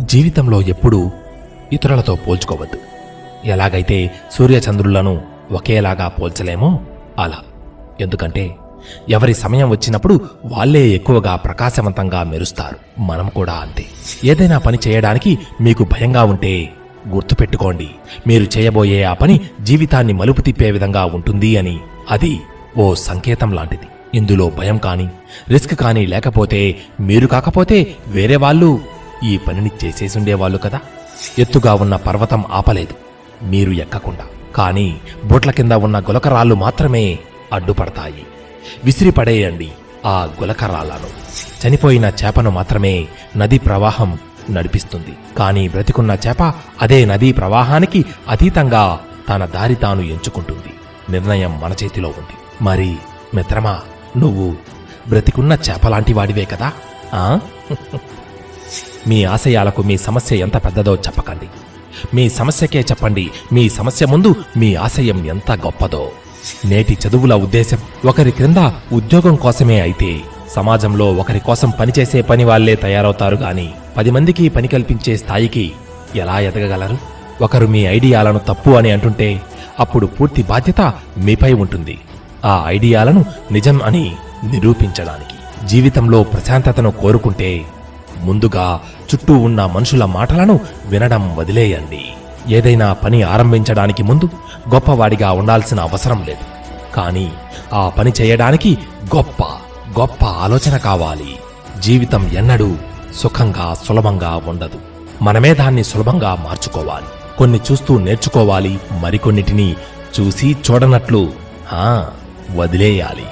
జీవితంలో ఎప్పుడూ ఇతరులతో పోల్చుకోవద్దు. ఎలాగైతే సూర్యచంద్రులను ఒకేలాగా పోల్చలేమో అలా. ఎందుకంటే ఎవరి సమయం వచ్చినప్పుడు వాళ్ళే ఎక్కువగా ప్రకాశవంతంగా మెరుస్తారు. మనం కూడా అంతే. ఏదైనా పని చేయడానికి మీకు భయంగా ఉంటే గుర్తుపెట్టుకోండి. మీరు చేయబోయే ఆ పని జీవితాన్ని మలుపు తిప్పే విధంగా ఉంటుంది అని అది ఓ సంకేతం లాంటిది. ఇందులో భయం కానీ రిస్క్ కానీ లేకపోతే మీరు కాకపోతే వేరే వాళ్ళు ఈ పనిని చేసేసుండేవాళ్ళు కదా. ఎత్తుగా ఉన్న పర్వతం ఆపలేదు. మీరు ఎక్కకుండా. కానీ బోట్ల కింద ఉన్న గులకరాళ్ళు మాత్రమే అడ్డుపడతాయి. విసిరిపడేయండి ఆ గులకరాలను చనిపోయిన చేపను మాత్రమే నది ప్రవాహం నడిపిస్తుంది. కానీ బ్రతికున్న చేప అదే నదీ ప్రవాహానికి అతీతంగా తన దారి తాను ఎంచుకుంటుంది. నిర్ణయం మన చేతిలో ఉంది. మరి మిత్రమా నువ్వు బ్రతికున్న చేపలాంటి వాడివే కదా? ఆ? మీ ఆశయాలకు మీ సమస్య ఎంత పెద్దదో చెప్పకండి. మీ సమస్యకే చెప్పండి. మీ సమస్య ముందు మీ ఆశయం ఎంత గొప్పదో. నేటి చదువుల ఉద్దేశం ఒకరి క్రింద ఉద్యోగం కోసమే అయితే సమాజంలో ఒకరి కోసం పనిచేసే పని వాళ్ళే తయారవుతారు గాని పది మందికి పని కల్పించే స్థాయికి ఎలా ఎదగగలరు? ఒకరు మీ ఐడియాలను తప్పు అని అంటుంటే అప్పుడు పూర్తి బాధ్యత మీపై ఉంటుంది. ఆ ఐడియాలను నిజం అని నిరూపించడానికి జీవితంలో ప్రశాంతతను కోరుకుంటే ముందుగా చుట్టూ ఉన్న మనుషుల మాటలను వినడం వదిలేయండి. ఏదైనా పని ఆరంభించడానికి ముందు గొప్పవాడిగా ఉండాల్సిన అవసరం లేదు. కానీ ఆ పని చేయడానికి గొప్ప గొప్ప ఆలోచన కావాలి. జీవితం ఎన్నడూ సుఖంగా సులభంగా ఉండదు. మనమే దాన్ని సులభంగా మార్చుకోవాలి. కొన్ని చూస్తూ నేర్చుకోవాలి మరికొన్నిటిని చూసి చూడనట్లు ఆ వదిలేయాలి.